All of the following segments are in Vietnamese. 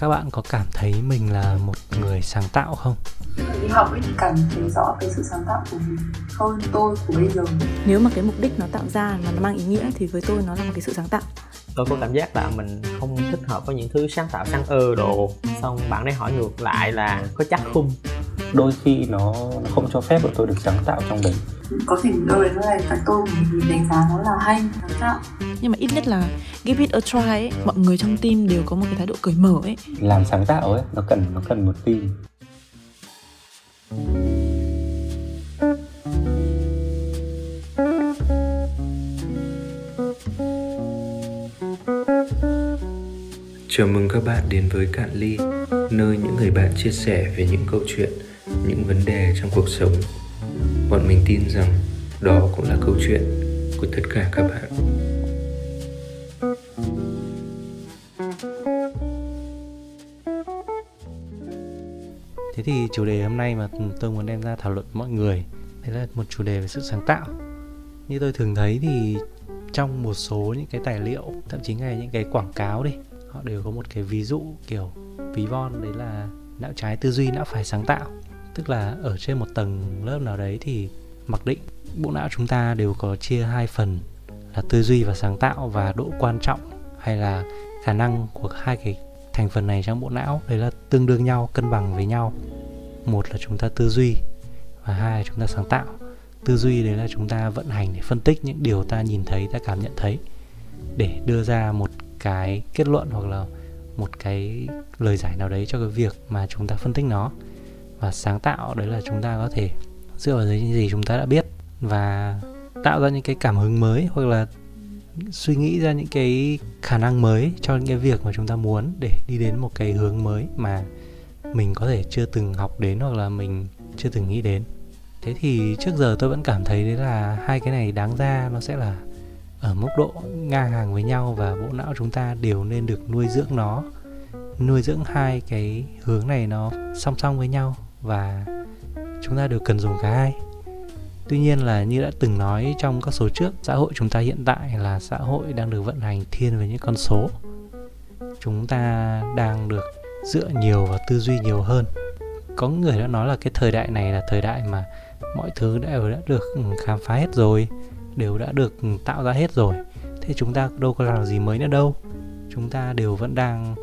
các bạn có cảm thấy mình là một người sáng tạo không? Đi học ấy thì cảm thấy rõ cái sự sáng tạo của mình hơn tôi của bây giờ. Nếu mà cái mục đích nó tạo ra mà nó mang ý nghĩa thì với tôi nó là một cái sự sáng tạo. Tôi có cảm giác là mình không thích hợp với những thứ sáng tạo sáng ơ đồ. Xong bạn ấy hỏi ngược lại là có chắc khung đôi khi nó, nó không cho phép của tôi được sáng tạo trong đấy. Có thể đâu đấy nó là cái tôi mình đánh giá nó là hay sáng tạo. Nhưng mà ít nhất là give it a try ấy, mọi người trong team đều có một cái thái độ cởi mở ấy. Làm sáng tạo ấy nó cần nó cần một team. Chào mừng các bạn đến với Cạn Ly, nơi những người bạn chia sẻ về những câu chuyện, những vấn đề trong cuộc sống. Bọn mình tin rằng đó cũng là câu chuyện của tất cả các bạn. Thế thì chủ đề hôm nay mà tôi muốn đem ra thảo luận mọi người Đấy là một chủ đề về sự sáng tạo Như tôi thường thấy thì trong một số những cái tài liệu Thậm chí ngay những cái quảng cáo đi Họ đều có một cái ví dụ kiểu ví von Đấy là não trái tư duy, não phải sáng tạo Tức là ở trên một tầng lớp nào đấy thì mặc định bộ não chúng ta đều có chia hai phần, là tư duy và sáng tạo và độ quan trọng hay là khả năng của hai cái thành phần này trong bộ não. Đấy là tương đương nhau, cân bằng với nhau. Một là chúng ta tư duy và hai là chúng ta sáng tạo. Tư duy đấy là chúng ta vận hành để phân tích những điều ta nhìn thấy, ta cảm nhận thấy. Để đưa ra một cái kết luận hoặc là một cái lời giải nào đấy cho cái việc mà chúng ta phân tích nó và sáng tạo, đấy là chúng ta có thể dựa vào những gì chúng ta đã biết và tạo ra những cái cảm hứng mới hoặc là suy nghĩ ra những cái khả năng mới cho những cái việc mà chúng ta muốn để đi đến một cái hướng mới mà mình có thể chưa từng học đến hoặc là mình chưa từng nghĩ đến. Thế thì trước giờ tôi vẫn cảm thấy đấy là hai cái này đáng ra, nó sẽ là ở mức độ ngang hàng với nhau và bộ não chúng ta đều nên được nuôi dưỡng nó, nuôi dưỡng hai cái hướng này nó song song với nhau và chúng ta đều cần dùng cả hai. Tuy nhiên là như đã từng nói trong các số trước, xã hội chúng ta hiện tại là xã hội đang được vận hành thiên về những con số. Chúng ta đang được dựa nhiều vào tư duy nhiều hơn. Có người đã nói là cái thời đại này là thời đại mà mọi thứ đều đã được khám phá hết rồi, đều đã được tạo ra hết rồi. Thế chúng ta đâu có làm gì mới nữa đâu. Chúng ta đều vẫn đang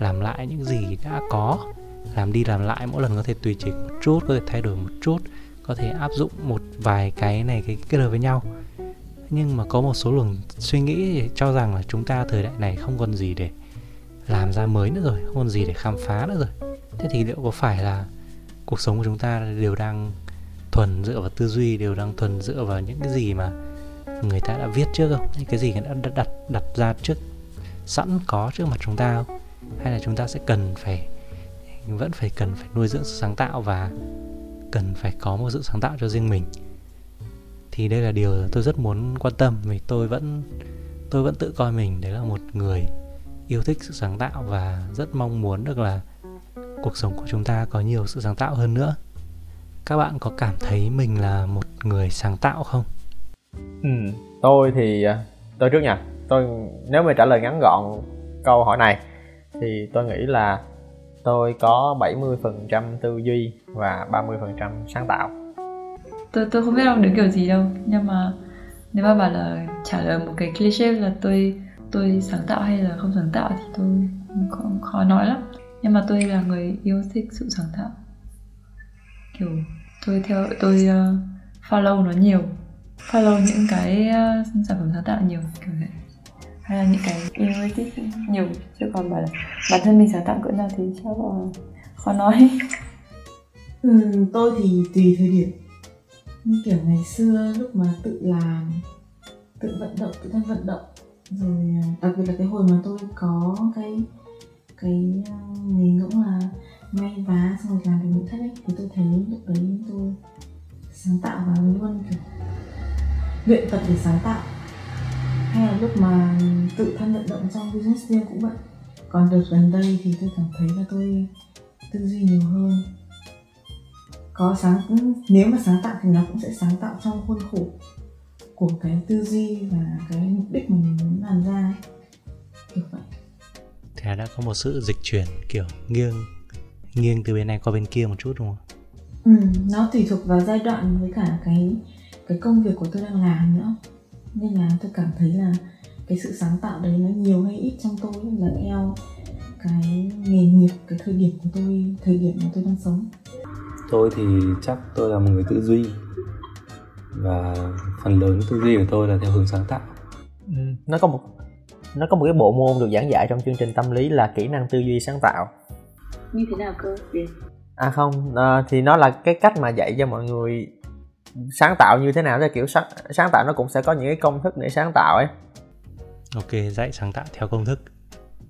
làm lại những gì đã có làm đi làm lại, mỗi lần có thể tùy chỉnh một chút, có thể thay đổi một chút, có thể áp dụng một vài cái này, cái kết hợp với nhau. Nhưng mà có một số luồng suy nghĩ cho rằng là chúng ta thời đại này không còn gì để làm ra mới nữa rồi, không còn gì để khám phá nữa rồi. Thế thì liệu có phải là cuộc sống của chúng ta đều đang thuần dựa vào tư duy, đều đang thuần dựa vào những cái gì mà người ta đã viết trước không? Những cái gì đã đặt đặt đặt ra trước, sẵn có trước mặt chúng ta không? Hay là chúng ta sẽ cần phải vẫn phải cần phải nuôi dưỡng sự sáng tạo và cần phải có một sự sáng tạo cho riêng mình. Thì đây là điều tôi rất muốn quan tâm vì tôi vẫn tôi vẫn tự coi mình đấy là một người yêu thích sự sáng tạo và rất mong muốn được là cuộc sống của chúng ta có nhiều sự sáng tạo hơn nữa. Các bạn có cảm thấy mình là một người sáng tạo không? Ừ tôi thì à, tôi trước nha, tôi, nếu mà trả lời ngắn gọn câu hỏi này thì tôi nghĩ là tôi có 70% tư duy và 30% sáng tạo. Tôi tôi không biết ông đứng kiểu gì đâu nhưng mà nếu mà bảo là trả lời một cái cliché là tôi tôi sáng tạo hay là không sáng tạo thì tôi không khó nói lắm. Nhưng mà tôi là người yêu thích sự sáng tạo. Kiểu tôi theo tôi uh, follow nó nhiều follow những cái uh, sản phẩm sáng tạo nhiều kiểu vậy hay là những cái innovative nhiều chứ còn bảo là bản thân mình sáng tạo cỡ nào thì chắc là khó nói. Ừ, tôi thì tùy thời điểm. Như kiểu ngày xưa lúc mà tự làm tự vận động tự thân vận động. Rồi à, đặc biệt là cái hồi mà tôi có cái cái à, nghề ngỗng là may vá xong rồi làm cái nội thất ấy thì tôi thấy lúc đấy tôi sáng tạo và luôn kiểu luyện tập để sáng tạo hay là lúc mà tự thân vận động trong business riêng cũng vậy. Còn đợt gần đây thì tôi cảm thấy là tôi tư duy nhiều hơn. Có sáng nếu mà sáng tạo thì nó cũng sẽ sáng tạo trong khuôn khổ của cái tư duy và cái mục đích mà mình muốn làm ra kiểu vậy. Thế đã có một sự dịch chuyển kiểu nghiêng nghiêng từ bên này qua bên kia một chút đúng không? Ừ, nó tùy thuộc vào giai đoạn với cả cái cái công việc của tôi đang làm nữa nên là tôi cảm thấy là cái sự sáng tạo đấy nó nhiều hay ít trong tôi là theo cái nghề nghiệp cái thời điểm của tôi thời điểm mà tôi đang sống. Tôi thì chắc tôi là một người tư duy. Và phần lớn tư duy của tôi là theo hướng sáng tạo. Ừ, nó có một nó có một cái bộ môn được giảng dạy trong chương trình tâm lý là kỹ năng tư duy sáng tạo. Như thế nào cơ? À không à, thì nó là cái cách mà dạy cho mọi người sáng tạo như thế nào thì kiểu sáng, sáng tạo nó cũng sẽ có những cái công thức để sáng tạo ấy. Ok, dạy sáng tạo theo công thức.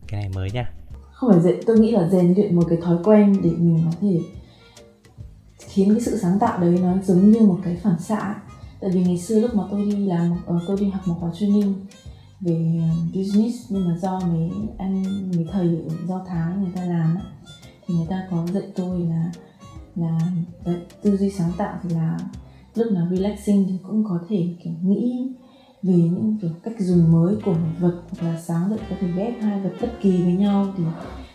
Cái này mới nha. Không phải dạy tôi nghĩ là rèn luyện một cái thói quen để mình có thể khiến cái sự sáng tạo đấy nó giống như một cái phản xạ tại vì ngày xưa lúc mà tôi đi làm uh, tôi đi học một khóa training về business nhưng mà do mấy anh mấy thầy ở do thái người ta làm thì người ta có dạy tôi là là tư duy sáng tạo thì là lúc nào relaxing thì cũng có thể, kiểu, nghĩ về những, kiểu, cách dùng mới của một vật hoặc là sáng dậy có thể ghép hai vật bất kỳ với nhau thì,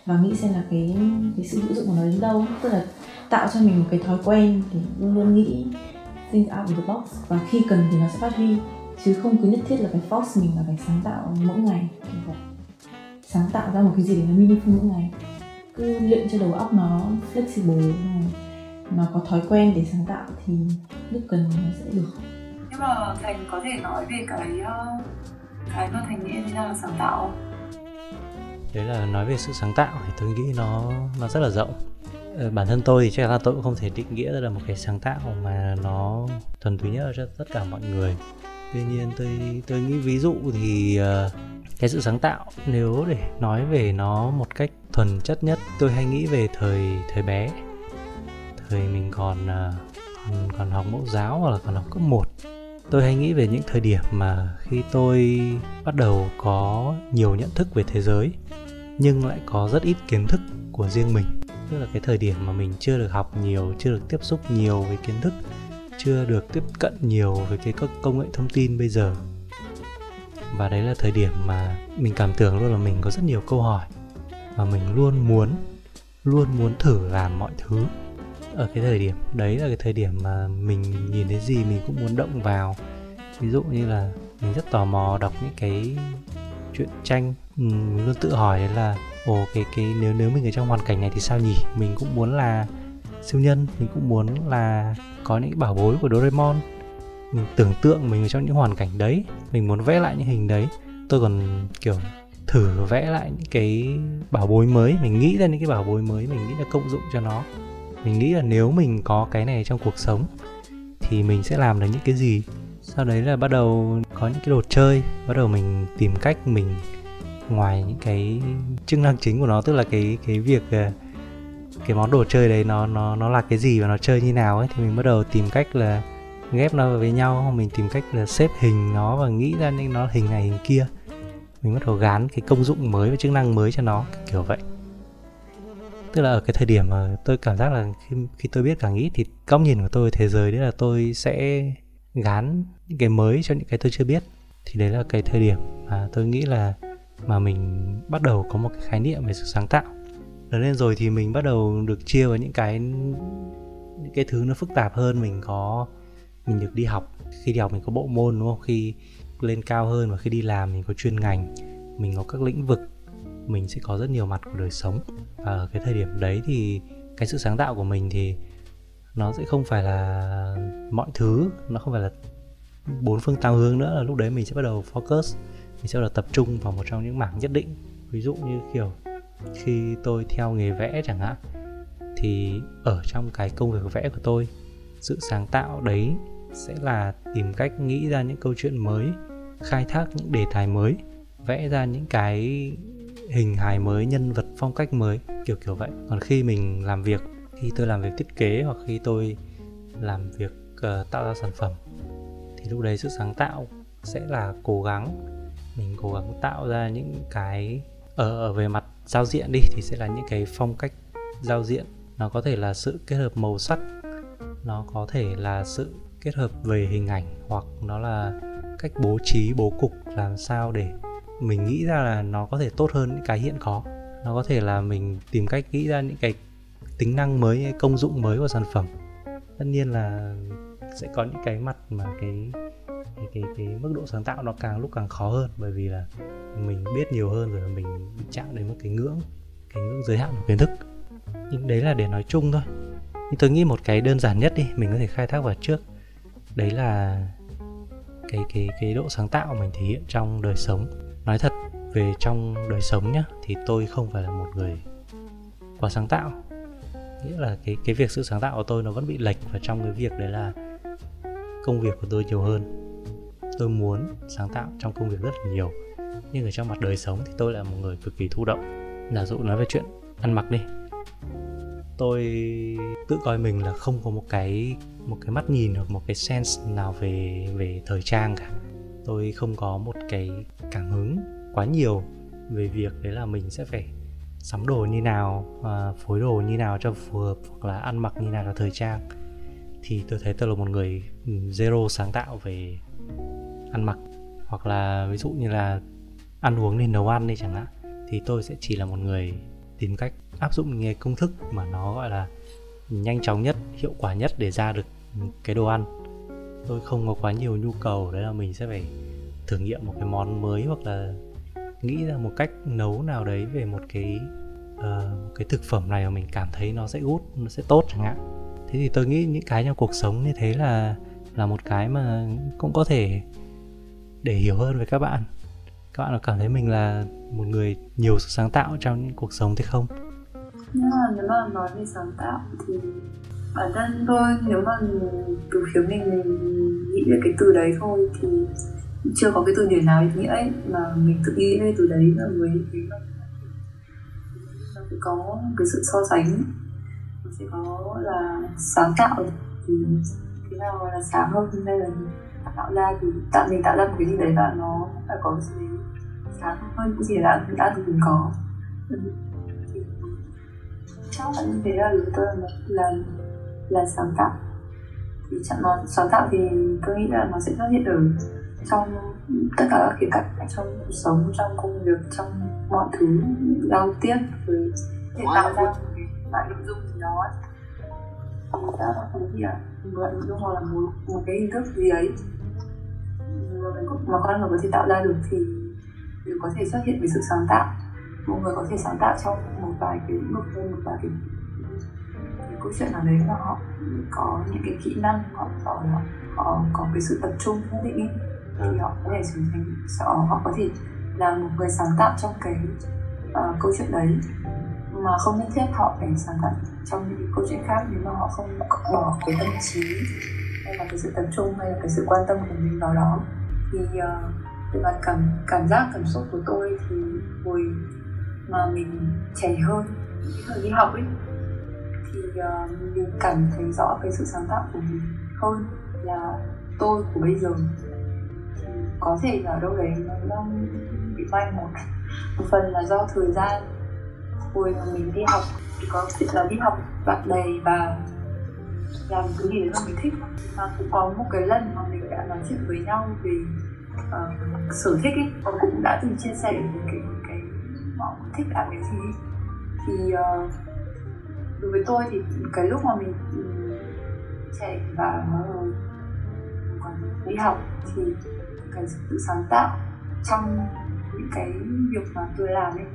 và nghĩ xem là cái cái sự hữu dụng của nó đến đâu. Tức là tạo cho mình một cái thói quen để luôn luôn nghĩ, think out of the box, và khi cần thì nó sẽ phát huy, chứ không cứ nhất thiết là phải force mình là phải sáng tạo mỗi ngày phải sáng tạo ra một cái gì để nó meaningful mỗi ngày. Cứ luyện cho đầu óc nó flexible nó có thói quen để sáng tạo thì lúc cần nó sẽ được. Nhưng mà thành có thể nói về cái ờ, cái mà thành nghĩ thế nào là sáng tạo không? Đấy là nói về sự sáng tạo thì tôi nghĩ nó nó rất là rộng. Ờ, bản thân tôi thì chắc là tôi cũng không thể định nghĩa ra là một cái sáng tạo mà nó thuần túy nhất cho tất cả mọi người. Tuy nhiên tôi tôi nghĩ ví dụ thì uh, cái sự sáng tạo nếu để nói về nó một cách thuần chất nhất tôi hay nghĩ về thời thời bé thời mình còn uh, còn còn học mẫu giáo hoặc là còn học cấp 1 tôi hay nghĩ về những thời điểm mà khi tôi bắt đầu có nhiều nhận thức về thế giới nhưng lại có rất ít kiến thức của riêng mình. Tức là cái thời điểm mà mình chưa được học nhiều chưa được tiếp xúc nhiều với kiến thức chưa được tiếp cận nhiều với cái các công nghệ thông tin bây giờ. Và đấy là thời điểm mà mình cảm tưởng luôn là mình có rất nhiều câu hỏi và mình luôn muốn luôn muốn thử làm mọi thứ ở cái thời điểm, đấy là cái thời điểm mà mình nhìn thấy gì mình cũng muốn động vào. Ví dụ như là mình rất tò mò đọc những cái truyện tranh ừ, mình luôn tự hỏi là, ồ, cái cái, nếu nếu mình ở trong hoàn cảnh này thì sao nhỉ? Mình cũng muốn là siêu nhân, mình cũng muốn là có những bảo bối của Doraemon. Mình tưởng tượng mình ở trong những hoàn cảnh đấy, mình muốn vẽ lại những hình đấy. Tôi còn, kiểu, thử vẽ lại những cái bảo bối mới, mình nghĩ ra những cái bảo bối mới, mình nghĩ là công dụng cho nó mình nghĩ là nếu mình có cái này trong cuộc sống, thì mình sẽ làm được những cái gì? Sau đấy là bắt đầu có những cái đồ chơi, bắt đầu mình tìm cách mình ngoài những cái chức năng chính của nó, tức là cái cái việc ờ, cái món đồ chơi đấy nó nó nó là cái gì và nó chơi như nào ấy, thì mình bắt đầu tìm cách là ghép nó với nhau mình tìm cách là xếp hình nó và nghĩ ra nên nó hình này hình kia. Mình bắt đầu gán cái công dụng mới và chức năng mới cho nó, kiểu vậy tức là ở cái thời điểm mà tôi cảm giác là khi khi tôi biết càng ít thì góc nhìn của tôi, thế giới đấy là tôi sẽ gán những cái mới cho những cái tôi chưa biết. Thì đấy là cái thời điểm mà tôi nghĩ là, mà mình bắt đầu có một cái khái niệm về sự sáng tạo. Lớn lên rồi thì mình bắt đầu được chia vào những cái những cái thứ nó phức tạp hơn. Mình có, mình được đi học, khi đi học mình có bộ môn, đúng không? Khi lên cao hơn và khi đi làm mình có chuyên ngành, mình có các lĩnh vực mình sẽ có rất nhiều mặt của đời sống. Và ở cái thời điểm đấy thì cái sự sáng tạo của mình thì nó sẽ không phải là mọi thứ, nó không phải là bốn phương tám hướng nữa. Là lúc đấy mình sẽ bắt đầu focus, mình sẽ bắt đầu tập trung vào một trong những mảng nhất định. Ví dụ như kiểu khi tôi theo nghề vẽ chẳng hạn, thì ở trong cái công việc vẽ của tôi, sự sáng tạo đấy sẽ là tìm cách nghĩ ra những câu chuyện mới, khai thác những đề tài mới, vẽ ra những cái hình hài mới nhân vật phong cách mới kiểu kiểu vậy. Còn khi mình làm việc khi tôi làm việc thiết kế hoặc khi tôi làm việc uh, tạo ra sản phẩm thì lúc đấy sự sáng tạo sẽ là cố gắng. Mình cố gắng tạo ra những cái ở, ở về mặt giao diện đi thì sẽ là những cái phong cách giao diện. Nó có thể là sự kết hợp màu sắc nó có thể là sự kết hợp về hình ảnh hoặc nó là cách bố trí bố cục làm sao để mình nghĩ ra là nó có thể tốt hơn những cái hiện có. Nó có thể là mình tìm cách nghĩ ra những cái tính năng mới công dụng mới của sản phẩm. Tất nhiên là sẽ có những cái mặt mà cái cái cái, cái mức độ sáng tạo nó càng lúc càng khó hơn bởi vì là mình biết nhiều hơn rồi mình chạm đến một cái ngưỡng cái ngưỡng giới hạn của kiến thức. Nhưng đấy là để nói chung thôi. Nhưng tôi nghĩ một cái đơn giản nhất đi mình có thể khai thác vào trước. Đấy là cái cái cái độ sáng tạo mình thể hiện trong đời sống nói thật, về trong đời sống nhá, thì tôi không phải là một người quá sáng tạo. Nghĩa là cái cái việc sự sáng tạo của tôi nó vẫn bị lệch vào trong cái việc đấy là công việc của tôi nhiều hơn. Tôi muốn sáng tạo trong công việc rất là nhiều, nhưng ở trong mặt đời sống thì tôi là một người cực kỳ thụ động. Giả dụ nói về chuyện ăn mặc đi. Tôi tự coi mình là không có một cái một cái mắt nhìn hoặc một cái sense nào về về thời trang cả. Tôi không có một cái cảm hứng quá nhiều về việc đấy là mình sẽ phải sắm đồ như nào à, phối đồ như nào cho phù hợp hoặc là ăn mặc như nào cho thời trang. Thì tôi thấy tôi là một người ừ, zero sáng tạo về ăn mặc. Hoặc là ví dụ như là ăn uống nên nấu ăn đi chẳng hạn thì tôi sẽ chỉ là một người tìm cách áp dụng những công thức mà nó gọi là nhanh chóng nhất hiệu quả nhất để ra được cái đồ ăn. Tôi không có quá nhiều nhu cầu đấy là mình sẽ phải thử nghiệm một cái món mới hoặc là nghĩ ra một cách nấu nào đấy về một cái uh, một cái thực phẩm này mà mình cảm thấy nó sẽ út nó sẽ tốt chẳng hạn. Thế thì tôi nghĩ những cái trong cuộc sống như thế là là một cái mà cũng có thể để hiểu hơn về các bạn. Các bạn có cảm thấy mình là một người nhiều sự sáng tạo trong những cuộc sống thế không? Nhưng mà nếu mà nói về sáng tạo thì bản thân tôi nếu mà từ phía mình mình nghĩ về cái từ đấy thôi thì chưa có cái từ điển nào ý nghĩa ấy, mà mình tự nghĩ lên từ đấy là với cái nó phải có cái sự so sánh. Nó sẽ có là sáng tạo thì thế nào là sáng hơn hay là tạo ra thì tạo, mình tạo ra một cái gì đấy và nó phải có cái gì sáng hơn, cái gì đã đã từng có. Chắc là như thế là đối tôi là là là sáng tạo. Thì chẳng nó sáng tạo thì tôi nghĩ là nó sẽ xuất hiện ở trong tất cả các khía cạnh trong cuộc sống trong công việc trong mọi thứ giao tiếp rồi để tạo ra một cái loại nội dung gì đó. Thì ra là cái gì một loại nội dung hoặc là một, một cái hình thức gì ấy mà con người có thể tạo ra được thì đều có thể xuất hiện với sự sáng tạo. Một người có thể sáng tạo trong một vài cái lĩnh vực một vài cái, cái câu chuyện nào đấy mà họ có những cái kỹ năng họ họ, họ có cái sự tập trung nhất định thì họ có thể trở thành họ, họ có thể là một người sáng tạo trong cái uh, câu chuyện đấy. Mà không nhất thiết họ phải sáng tạo trong những câu chuyện khác nếu mà họ không bỏ cái tâm trí hay là cái sự tập trung hay là cái sự quan tâm của mình vào đó. Thì uh, về mặt cảm cảm giác cảm xúc của tôi thì hồi mà mình trẻ hơn thời đi học ấy thì uh, mình cảm thấy rõ cái sự sáng tạo của mình hơn là tôi của bây giờ có thể là đâu đấy nó bị mai một một phần là do thời gian hồi mà mình đi học. Thì có chuyện là đi học bạn bè và làm cái gì đấy mà mình thích. Mà cũng có một cái lần mà mình đã nói chuyện với nhau về uh, sở thích ấy. Và cũng đã từng chia sẻ về cái cái họ thích làm cái gì thì uh, đối với tôi thì cái lúc mà mình ừ, chạy và mới còn đi học thì cái sự sáng tạo trong những cái việc mà tôi làm ấy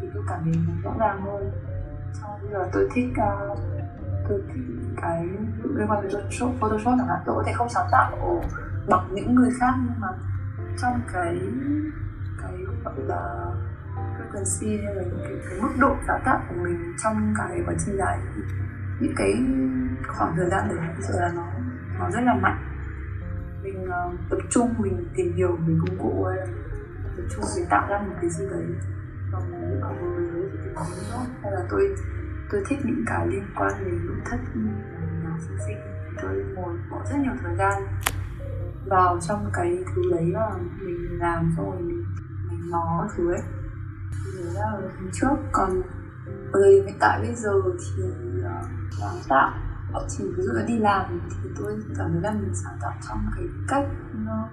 thì tôi cảm thấy nó rõ ràng hơn. Sau bây giờ tôi thích uh, tôi thích cái liên quan đến Photoshop, Photoshop chẳng hạn tôi có thể không sáng tạo bằng những người khác nhưng mà trong cái cái gọi là frequency hay là những cái, cái mức độ sáng tạo của mình trong cái quá trình dài những cái khoảng thời gian đấy thực sự là nó nó rất là mạnh uh, tập trung mình tìm hiểu về công cụ hay là tập trung để tạo ra một cái gì đấy còn những cái người đấy thì cũng hiểu hay là tôi tôi thích những cái liên quan đến nội thất ừ, nhà sinh sinh. Tôi ngồi bỏ rất nhiều thời gian vào trong cái thứ đấy là mình làm xong rồi mình mình nó thứ ấy. Thì đấy là trước. Còn ở hiện tại bây giờ thì uh, sáng tạo họ chỉ ví dụ là đi làm thì tôi cảm thấy là mình sáng tạo trong cái cách nó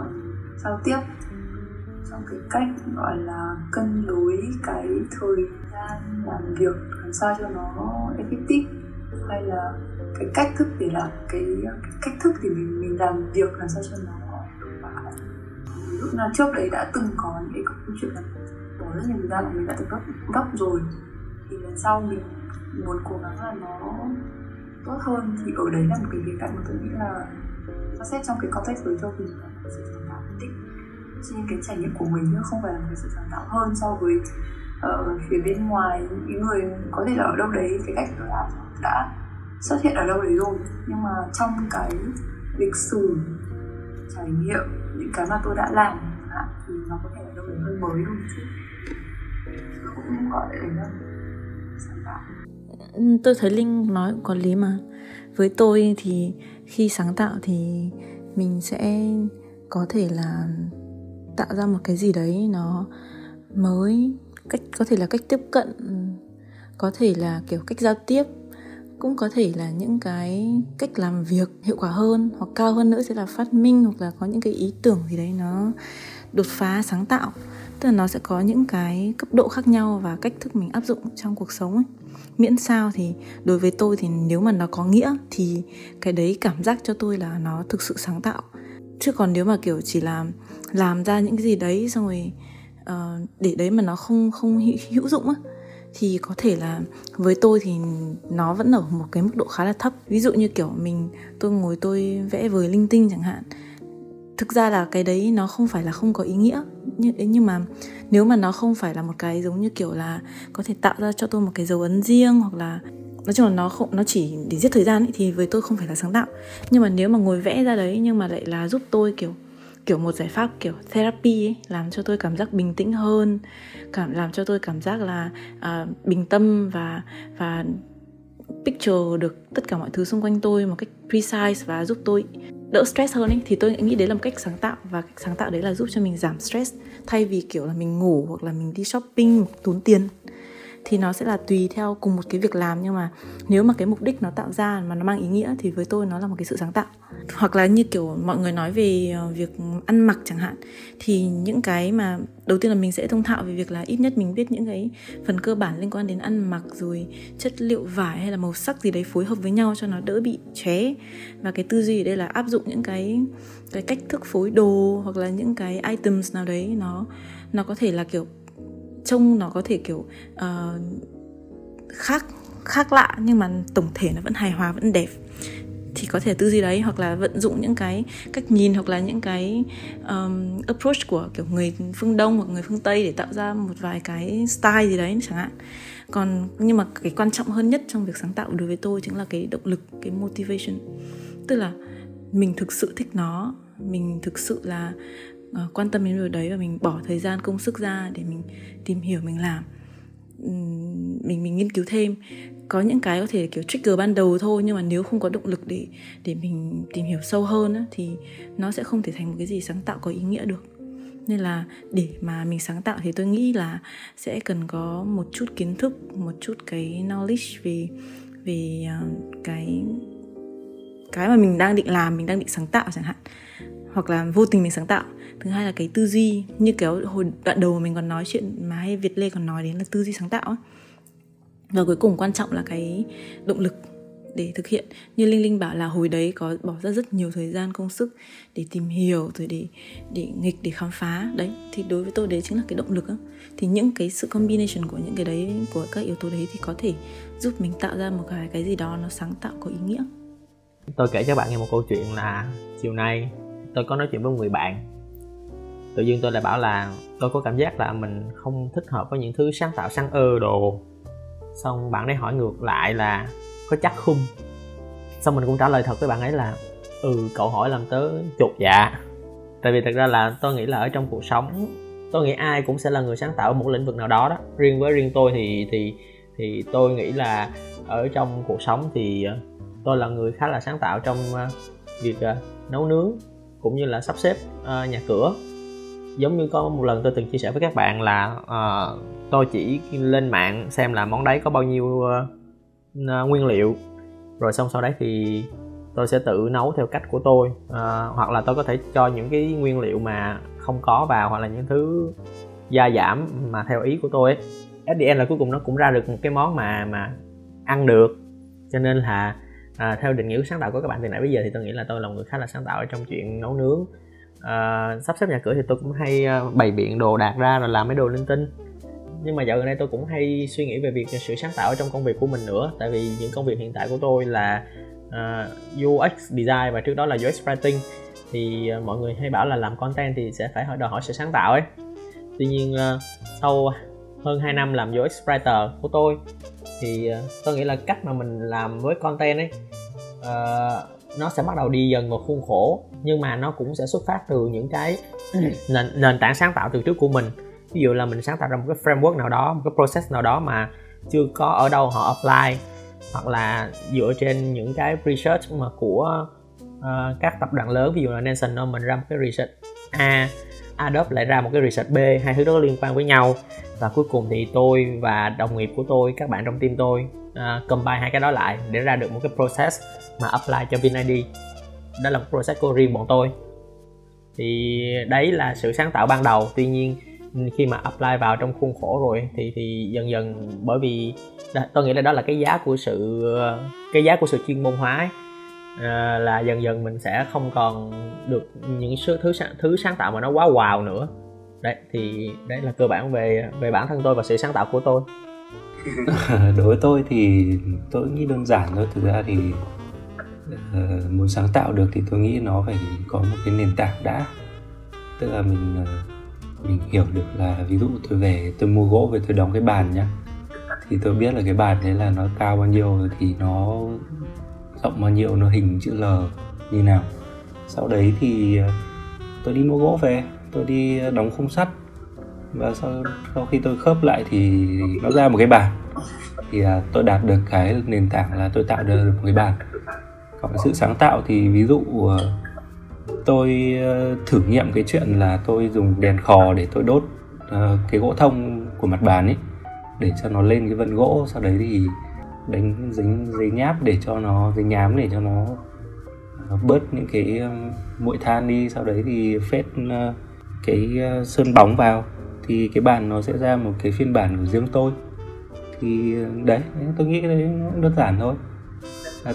uh, giao tiếp trong cái cách gọi là cân đối cái thời gian làm việc làm sao cho nó effective hay là cái cách thức để làm cái, cái cách thức để mình mình làm việc làm sao cho nó hiệu quả. Lúc nào trước đấy đã từng có những cái câu chuyện là bỏ rất nhiều thời gian mà mình đã từng vấp vấp rồi thì lần sau mình muốn cố gắng là nó tốt hơn. Thì ở đấy là một cái khía cạnh mà tôi nghĩ là nó xét trong cái context với cho mình là một sự sáng tạo nhất định. Trên cái trải nghiệm của mình chứ không phải là một sự sáng tạo hơn so với ở uh, phía bên ngoài. Những người có thể là ở đâu đấy cái cách nó làm đã xuất hiện ở đâu đấy rồi. Nhưng mà trong cái lịch sử trải nghiệm những cái mà tôi đã làm thì nó có thể là đâu đấy hơi mới hơn một chút. Tôi cũng gọi đấy là sáng tạo tôi thấy linh nói cũng có lý mà. Với tôi thì khi sáng tạo thì mình sẽ có thể là tạo ra một cái gì đấy nó mới, cách, có thể là cách tiếp cận, có thể là kiểu cách giao tiếp cũng có thể là những cái cách làm việc hiệu quả hơn hoặc cao hơn nữa sẽ là phát minh hoặc là có những cái ý tưởng gì đấy nó đột phá sáng tạo. Tức là nó sẽ có những cái cấp độ khác nhau và cách thức mình áp dụng trong cuộc sống ấy. Miễn sao thì đối với tôi thì nếu mà nó có nghĩa thì cái đấy cảm giác cho tôi là nó thực sự sáng tạo. Chứ còn nếu mà kiểu chỉ làm làm ra những cái gì đấy xong rồi uh, để đấy mà nó không không hữu dụng á thì có thể là với tôi thì nó vẫn ở một cái mức độ khá là thấp. Ví dụ như kiểu mình tôi ngồi tôi vẽ với linh tinh chẳng hạn. Thực ra là cái đấy nó không phải là không có ý nghĩa. Nhưng nhưng mà nếu mà nó không phải là một cái giống như kiểu là có thể tạo ra cho tôi một cái dấu ấn riêng hoặc là nói chung là nó không nó chỉ để giết thời gian ấy, thì với tôi không phải là sáng tạo. Nhưng mà nếu mà ngồi vẽ ra đấy nhưng mà lại là giúp tôi kiểu kiểu một giải pháp kiểu therapy ấy làm cho tôi cảm giác bình tĩnh hơn cảm làm cho tôi cảm giác là uh, bình tâm và và picture được tất cả mọi thứ xung quanh tôi một cách precise và giúp tôi đỡ stress hơn ấy. Thì tôi nghĩ đấy là một cách sáng tạo và cách sáng tạo đấy là giúp cho mình giảm stress thay vì kiểu là mình ngủ hoặc là mình đi shopping tốn tiền thì nó sẽ là tùy theo cùng một cái việc làm, nhưng mà nếu mà cái mục đích nó tạo ra mà nó mang ý nghĩa thì với tôi nó là một cái sự sáng tạo. Hoặc là như kiểu mọi người nói về ờ, việc ăn mặc chẳng hạn, thì những cái mà đầu tiên là mình sẽ thông thạo về việc là ít nhất mình biết những cái phần cơ bản liên quan đến ăn mặc, rồi chất liệu vải hay là màu sắc gì đấy phối hợp với nhau cho nó đỡ bị ché và cái tư duy ở đây là áp dụng những cái cái cách thức phối đồ hoặc là những cái items nào đấy nó nó có thể là kiểu trông nó có thể kiểu uh, khác khác lạ nhưng mà tổng thể nó vẫn hài hòa vẫn đẹp. Thì có thể tư duy đấy hoặc là vận dụng những cái cách nhìn hoặc là những cái um, approach của kiểu người phương đông hoặc người phương tây để tạo ra một vài cái style gì đấy chẳng hạn. Còn nhưng mà cái quan trọng hơn nhất trong việc sáng tạo đối với tôi chính là cái động lực cái motivation. Tức là mình thực sự thích nó mình thực sự là uh, quan tâm đến điều đấy và mình bỏ thời gian công sức ra để mình tìm hiểu mình làm. Mình mình nghiên cứu thêm. Có những cái có thể kiểu trigger ban đầu thôi nhưng mà nếu không có động lực để để mình tìm hiểu sâu hơn á, thì nó sẽ không thể thành một cái gì sáng tạo có ý nghĩa được. Nên là để mà mình sáng tạo thì tôi nghĩ là sẽ cần có một chút kiến thức một chút cái knowledge về về ờ, cái cái mà mình đang định làm mình đang định sáng tạo chẳng hạn. Hoặc là vô tình mình sáng tạo thứ hai là cái tư duy, như kiểu hồi đoạn đầu mình còn nói chuyện mà hay Việt Lê còn nói đến là tư duy sáng tạo ấy. và cuối cùng quan trọng là cái động lực để thực hiện như linh linh bảo là hồi đấy có bỏ ra rất nhiều thời gian, công sức để tìm hiểu, rồi để để nghịch, để khám phá đấy, thì đối với tôi đấy chính là cái động lực đó. thì những cái sự combination của những cái đấy, của các yếu tố đấy thì có thể giúp mình tạo ra một cái cái gì đó nó sáng tạo, có ý nghĩa tôi kể cho bạn nghe một câu chuyện là chiều nay tôi có nói chuyện với một người bạn tự dưng tôi lại bảo là tôi có cảm giác là mình không thích hợp với những thứ sáng tạo, sáng ơ đồ. Xong bạn ấy hỏi ngược lại là có chắc không? Xong mình cũng trả lời thật với bạn ấy là ừ cậu hỏi làm tớ chột dạ. Tại vì thật ra là tôi nghĩ là ở trong cuộc sống, tôi nghĩ ai cũng sẽ là người sáng tạo ở một lĩnh vực nào đó đó. Riêng với riêng tôi thì thì thì tôi nghĩ là ở trong cuộc sống thì ờ, tôi là người khá là sáng tạo trong ờ, việc ờ, nấu nướng cũng như là sắp xếp nhà cửa giống như có một lần tôi từng chia sẻ với các bạn là uh, tôi chỉ lên mạng xem là món đấy có bao nhiêu uh, nguyên liệu. Rồi xong sau đấy thì tôi sẽ tự nấu theo cách của tôi uh, hoặc là tôi có thể cho những cái nguyên liệu mà không có vào hoặc là những thứ gia giảm mà theo ý của tôi ấy. At the end là cuối cùng nó cũng ra được một cái món mà mà ăn được. Cho nên là à, theo định nghĩa sáng tạo của các bạn từ nãy bây giờ thì tôi nghĩ là tôi là một người khá là sáng tạo ở trong chuyện nấu nướng à, sắp xếp nhà cửa thì tôi cũng hay uh, bày biện đồ đạc ra rồi làm mấy đồ linh tinh. Nhưng mà dạo gần đây tôi cũng hay suy nghĩ về việc sự sáng tạo ở trong công việc của mình nữa. Tại vì những công việc hiện tại của tôi là à, uh, UX design và trước đó là UX writing thì uh, mọi người hay bảo là làm content thì sẽ phải đòi hỏi sự sáng tạo ấy. Tuy nhiên uh, sau hơn 2 năm làm UX writer của tôi thì uh, tôi nghĩ là cách mà mình làm với content ấy uh, nó sẽ bắt đầu đi dần vào khuôn khổ nhưng mà nó cũng sẽ xuất phát từ những cái nền, nền tảng sáng tạo từ trước của mình. Ví dụ là mình sáng tạo ra một cái framework nào đó một cái process nào đó mà chưa có ở đâu họ apply hoặc là dựa trên những cái research mà của uh, các tập đoàn lớn ví dụ là Nelson Norman ra một cái research A Adobe lại ra một cái research B hai thứ đó liên quan với nhau. Và cuối cùng thì tôi và đồng nghiệp của tôi các bạn trong team tôi uh, combine hai cái đó lại để ra được một cái process mà apply cho VinID đó là một process của riêng bọn tôi. Thì đấy là sự sáng tạo ban đầu. Tuy nhiên khi mà apply vào trong khuôn khổ rồi thì thì dần dần bởi vì tôi nghĩ là đó là cái giá của sự cái giá của sự chuyên môn hóa ấy. À, là dần dần mình sẽ không còn được những thứ thứ thứ sáng tạo mà nó quá wow nữa. Đấy thì đấy là cơ bản về về bản thân tôi và sự sáng tạo của tôi. Đối với tôi thì tôi nghĩ đơn giản thôi. Thực ra thì uh, muốn sáng tạo được thì tôi nghĩ nó phải có một cái nền tảng đã. Tức là mình uh, mình hiểu được là ví dụ tôi về tôi mua gỗ về tôi đóng cái bàn nhá thì tôi biết là cái bàn đấy là nó cao bao nhiêu thì nó rộng bao nhiêu nó hình chữ L như nào. Sau đấy thì ờ, tôi đi mua gỗ về tôi đi đóng khung sắt. Và sau, sau khi tôi khớp lại thì nó ra một cái bàn. Thì à, tôi đạt được cái nền tảng là tôi tạo được một cái bàn còn sự sáng tạo thì ví dụ ờ, tôi ờ, thử nghiệm cái chuyện là tôi dùng đèn khò để tôi đốt ờ, cái gỗ thông của mặt bàn ấy, để cho nó lên cái vân gỗ, sau đấy thì đánh dính giấy nháp để cho nó, giấy nhám để cho nó bớt những cái muội bụi than đi, sau đấy thì phết cái sơn bóng vào, thì cái bàn nó sẽ ra một cái phiên bản của riêng tôi. Thì đấy, tôi nghĩ cái đấy nó đơn giản thôi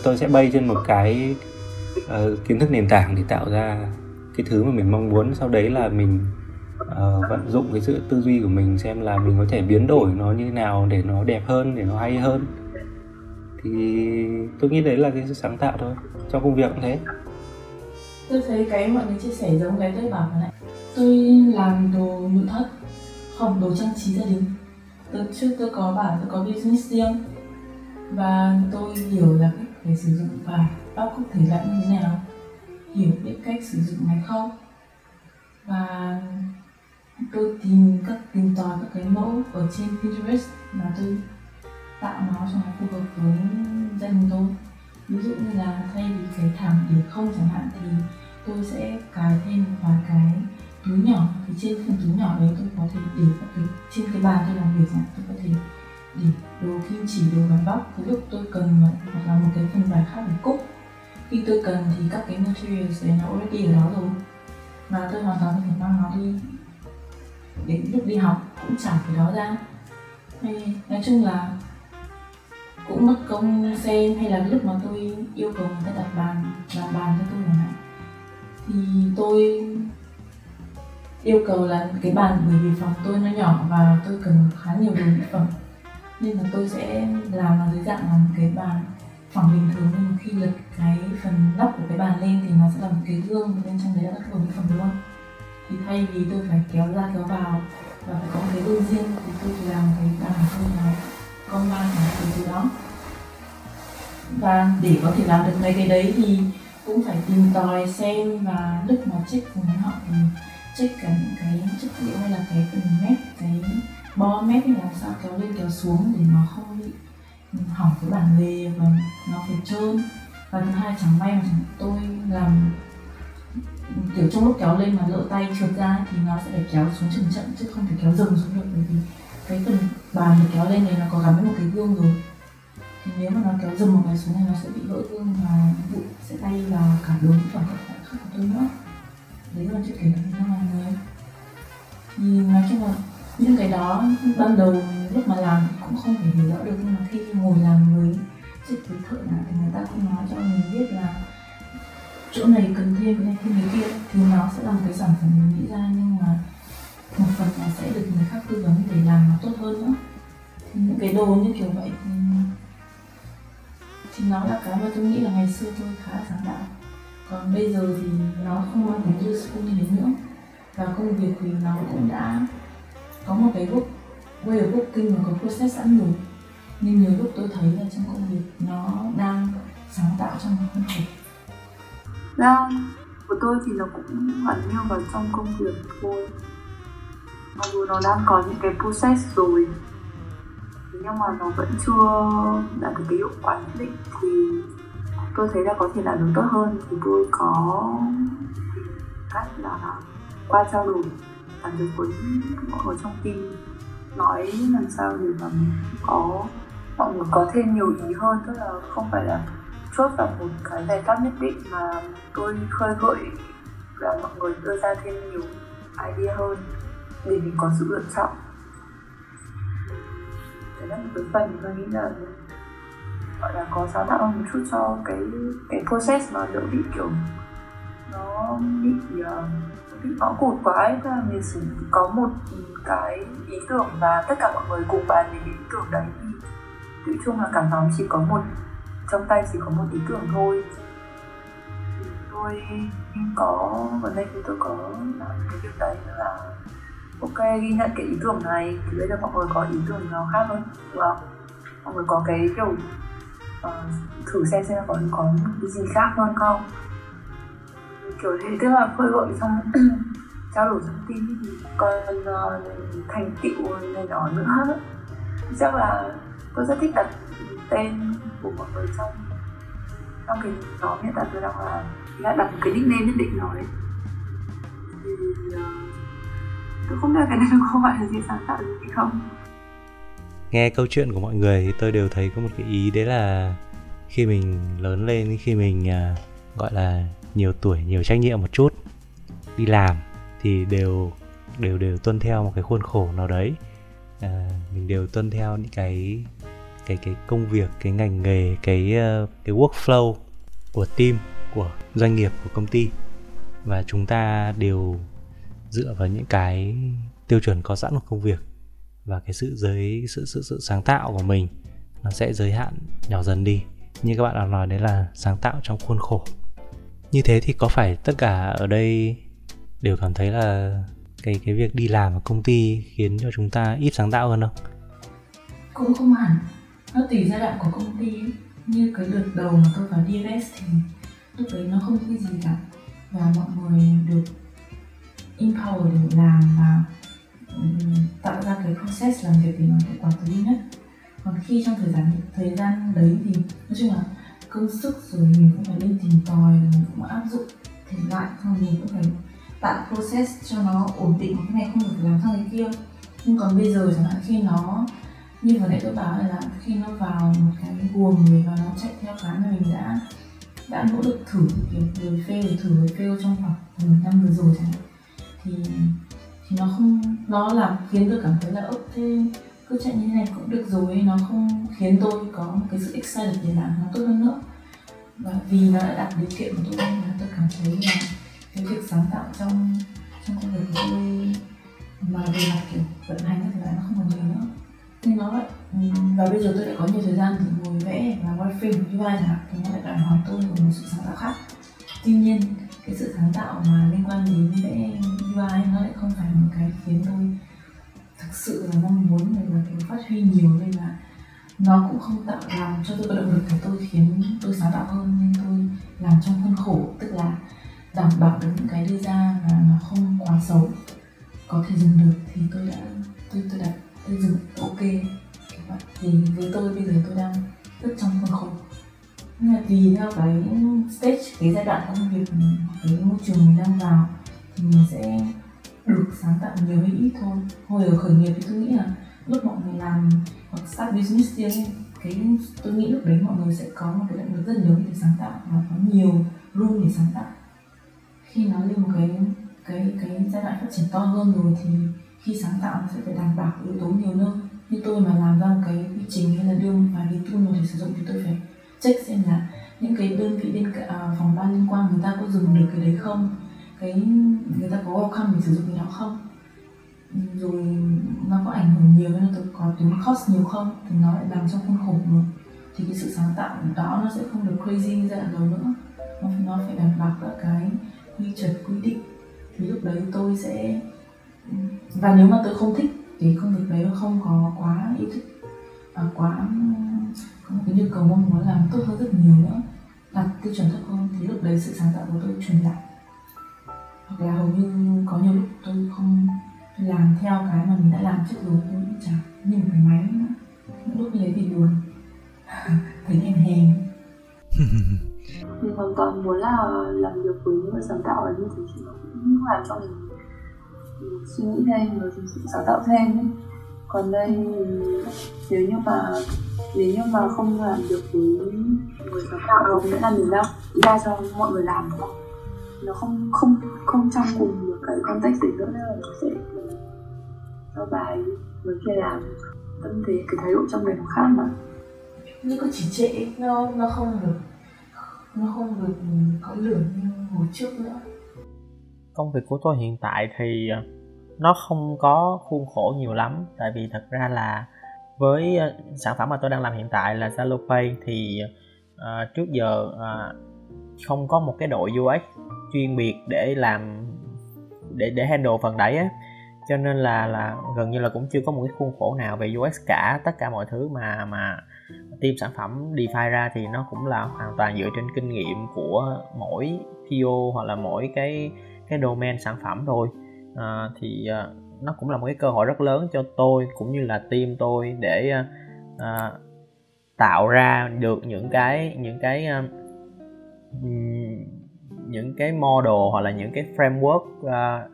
tôi sẽ bay trên một cái uh, kiến thức nền tảng để tạo ra cái thứ mà mình mong muốn. Sau đấy là mình uh, vận dụng cái sự tư duy của mình xem là mình có thể biến đổi nó như thế nào để nó đẹp hơn để nó hay hơn. Thì tôi nghĩ đấy là cái sự sáng tạo thôi trong công việc cũng thế. Tôi thấy cái mọi người chia sẻ giống cái tôi bảo này. Tôi làm đồ nội thất không đồ trang trí gia đình. Từ trước tôi có bảo tôi có business riêng và tôi hiểu là cái về sử dụng và bao cúc thể loại như thế nào. Hiểu biết cách sử dụng máy không? Và tôi tìm các, tìm tòi các cái mẫu ở trên Pinterest mà tôi tạo nó cho nó phù hợp với gia đình tôi. Ví dụ như là thay vì cái thảm để không chẳng hạn thì tôi sẽ cài thêm một vài cái túi nhỏ. Thì trên phần túi nhỏ đấy tôi có thể để các cái, trên cái bàn tôi làm việc chẳng tôi có thể để đồ kim chỉ đồ gắn bóc cái lúc tôi cần hoặc là một cái phần vải khác để cúc. Khi tôi cần thì các cái materials đấy nó already ở đó rồi. Mà tôi hoàn toàn có thể mang nó đi. Đến lúc đi học cũng trả cái đó ra. Hay, nói chung là cũng mất công xem, hay là lúc mà tôi yêu cầu người ta đặt bàn đặt bàn cho tôi này thì tôi yêu cầu là cái bàn bởi vì phòng tôi nó nhỏ và tôi cần khá nhiều đồ mỹ phẩm nên là tôi sẽ làm nó dưới dạng là một cái bàn phẳng bình thường, nhưng mà khi lật cái phần nắp của cái bàn lên thì nó sẽ là một cái gương, bên trong đấy là các đồ mỹ phẩm luôn thì thay vì tôi phải kéo ra, kéo vào và phải có một cái gương riêng, thì tôi chỉ làm cái bàn thôi là con ban của cái thứ đó. Và để có thể làm được mấy cái đấy thì cũng phải tìm tòi xem và lúc mà check cùng với họ thì check cả những cái chất liệu hay là cái từng mép cái bo mép làm sao kéo lên, kéo xuống để nó không bị hỏng cái bản lề và nó phải trơn. Và thứ hai, chẳng may mà tôi làm kiểu trong lúc kéo lên mà lỡ tay trượt ra thì nó sẽ phải kéo xuống chậm chậm, chứ không thể kéo dừng xuống được, bởi vì cái phần bàn để kéo lên này nó có gắn với một cái gương rồi. Thì nếu mà nó kéo dừng một cái xuống này nó sẽ bị vỡ gương và bụi sẽ bay vào cả đống và các bạn khác của tôi nữa. Đấy là chuyện kể của mọi người thì nói chung là những cái đó ban đầu lúc mà làm cũng không thể hiểu rõ được, nhưng mà khi ngồi làm với chiếc với thợ này thì người ta cũng nói cho mình biết là chỗ này cần thêm cái này, thêm cái kia, thì nó sẽ là một cái sản phẩm mình nghĩ ra, nhưng mà một phần là sẽ được người khác tư vấn để làm nó tốt hơn nữa. Thì những cái đồ như kiểu vậy thì thì nó là cái mà tôi nghĩ là ngày xưa tôi khá là sáng tạo. Còn bây giờ thì nó không mang tính useful như thế nữa. Và công việc thì nó cũng đã có một cái gốc way of working mà có process sẵn rồi. Nhưng nhiều lúc tôi thấy là trong công việc nó đang sáng tạo trong một việc. ra của tôi thì nó cũng hẳn như vào trong công việc thôi. Mặc dù nó đang có những cái process rồi, nhưng mà nó vẫn chưa đạt được cái hiệu quả nhất định thì tôi thấy là có thể làm được tốt hơn. Thì tôi có cách là qua trao đổi cảm được với mọi người trong team. Nói làm sao để mà có mọi người có thêm nhiều ý hơn tức là không phải là chốt vào một cái giải pháp nhất định mà tôi khơi gợi là mọi người đưa ra thêm nhiều idea hơn để mình có sự lựa chọn. Đấy là một cái phần tôi nghĩ là gọi là có sáng tạo hơn một chút cho cái cái process nó đỡ bị kiểu nó bị uh, ngõ cụt quá ấy là mình chỉ có một cái ý tưởng và tất cả mọi người cùng bàn về ý tưởng đấy. Thì tự chung là cả nhóm chỉ có một trong tay chỉ có một ý tưởng thôi. Thì tôi có gần đây thì tôi có làm cái việc đấy là ok ghi nhận cái ý tưởng này. Thì bây giờ mọi người có ý tưởng nào khác không? Đúng không? Mọi người có cái kiểu uh, thử xem xem là có có cái gì khác hơn không? Kiểu thế tức là khơi gợi trong trao đổi thông tin thì còn uh, ờ, thành tựu này nhỏ nữa. Chắc là tôi rất thích đặt tên của mọi người trong trong cái đó hiện tại tôi đang là đã đặt một cái nickname nhất định rồi thì uh, tôi không biết cái này có gọi là gì sáng tạo gì hay không. Nghe câu chuyện của mọi người thì tôi đều thấy có một cái ý đấy là khi mình lớn lên khi mình uh, gọi là nhiều tuổi nhiều trách nhiệm một chút đi làm thì đều đều đều tuân theo một cái khuôn khổ nào đấy. À, mình đều tuân theo những cái cái cái công việc cái ngành nghề cái ờ, cái workflow của team của doanh nghiệp của công ty. Và chúng ta đều dựa vào những cái tiêu chuẩn có sẵn của công việc và cái sự giới sự sự sự sáng tạo của mình nó sẽ giới hạn nhỏ dần đi. Như các bạn đã nói đấy là sáng tạo trong khuôn khổ như thế thì có phải tất cả ở đây đều cảm thấy là cái cái việc đi làm ở công ty khiến cho chúng ta ít sáng tạo hơn không? Cũng không hẳn. Nó tùy giai đoạn của công ty như cái đợt đầu mà tôi vào DFS thì lúc đấy nó không có cái gì cả. Và mọi người được empower để làm và tạo ra cái process làm việc thì nó hiệu quả tối nhất. Còn khi trong thời gian thời gian đấy thì, nói chung là công sức rồi mình cũng phải đi tìm tòi mình cũng áp dụng thể lại xong mình cũng phải tạo process cho nó ổn định. Cái này không được làm sang cái kia. Nhưng còn bây giờ chẳng hạn khi nó, như vừa nãy tôi bảo là khi nó vào một cái guồng người và nó chạy theo cái mà mình đã đã nỗ lực thử, kiểu người fail rồi thử người fail trong khoảng một năm vừa rồi chẳng hạn, thì thì nó không, nó làm khiến tôi cảm thấy là ốc thế cứ chạy như thế này cũng được rồi, nó không khiến tôi có một cái sự excited để làm nó tốt hơn nữa. Và vì nó đã đặt điều kiện của tôi, nên là tôi cảm thấy là cái việc sáng tạo trong trong công việc của tôi mà về mặt, kiểu, vận hành thì lại nó không còn nhiều nữa. Nên nó lại và bây giờ tôi lại có nhiều thời gian để ngồi vẽ và wireframe như UI chẳng hạn, thì nó lại đòi hỏi tôi một sự sáng tạo khác. Tuy nhiên, cái sự sáng tạo mà liên quan đến vẽ UI nó lại không phải một cái khiến tôi thực sự là mong muốn là kiểu phát huy nhiều nên là nó cũng không tạo làm cho tôi có động lực để tôi khiến tôi sáng tạo hơn, nên tôi làm trong khuôn khổ, tức là đảm bảo được những cái đưa ra và nó không quá xấu. Có thể dừng được thì tôi đã, tôi tôi đã, tôi dừng, ok. Các bạn thì với tôi, bây giờ tôi đang rất trong khuôn khổ. Nhưng mà tùy theo cái stage, cái giai đoạn công việc, cái môi trường mình đang vào, thì mình sẽ được sáng tạo nhiều hay ít thôi. Hồi ở khởi nghiệp thì tôi nghĩ là lúc mọi người làm hoặc start business riêng cái tôi nghĩ lúc đấy mọi người sẽ có một cái động lực rất lớn để sáng tạo và có nhiều room để sáng tạo. Khi nó lên một cái cái cái giai đoạn phát triển to hơn rồi thì khi sáng tạo nó sẽ phải đảm bảo yếu tố nhiều nơi như tôi mà làm ra một cái quy trình hay là đưa một vài cái tool mà để sử dụng thì tôi phải check xem là những cái đơn vị bên cả à, phòng ban liên quan người ta có dùng được cái đấy không cái người ta có welcome để sử dụng cái đó không. Rồi nó có ảnh hưởng nhiều hay nó có tính cost nhiều không thì nó lại làm trong khuôn khổ được thì cái sự sáng tạo đó nó sẽ không được crazy dạng đâu nữa. Nó, nó phải đảm bảo các cái quy chuẩn quy định. Thì lúc đấy tôi sẽ và nếu mà tôi không thích thì công việc đấy nó không có quá yêu thích và quá có một cái nhu cầu mong muốn làm tốt hơn rất nhiều nữa. Đặt tiêu chuẩn thấp hơn thì lúc đấy sự sáng tạo của tôi truyền lại hoặc là hầu như có nhiều lúc tôi không làm theo cái mà mình đã làm trước rồi tôi chẳng như một cái máy nữa. Lúc lấy thì buồn. Thấy hèn hèn mình hoàn toàn muốn là làm việc với những người sáng tạo và như thế thì nó cũng làm cho mình, suy nghĩ thêm và sáng tạo thêm ấy. còn đây nếu như mà nếu như mà không làm được với người sáng tạo đâu nghĩa là mình đang ra cho mọi người làm đúng không? Nó không không không trong cùng một cái context đấy nữa nên là nó sẽ cho bài người kia làm tâm thế cái thái độ trong này nó khác mà. Nhưng có chỉ trệ nó nó không được nó không được có lửa như hồi trước nữa. Công việc của tôi hiện tại thì ờ, nó không có khuôn khổ nhiều lắm. Tại vì thật ra là với ờ, sản phẩm mà tôi đang làm hiện tại là Zalo Pay thì uh, trước giờ uh, không có một cái đội UX chuyên biệt để làm để để handle phần đấy á. Cho nên là là gần như là cũng chưa có một cái khuôn khổ nào về UX cả. Tất cả mọi thứ mà mà team sản phẩm DeFi ra thì nó cũng là hoàn toàn dựa trên kinh nghiệm của mỗi PO hoặc là mỗi cái cái domain sản phẩm thôi. À, thì à, nó cũng là một cái cơ hội rất lớn cho tôi cũng như là team tôi để à, à tạo ra được những cái những cái uh, những cái model hoặc là những cái framework uh,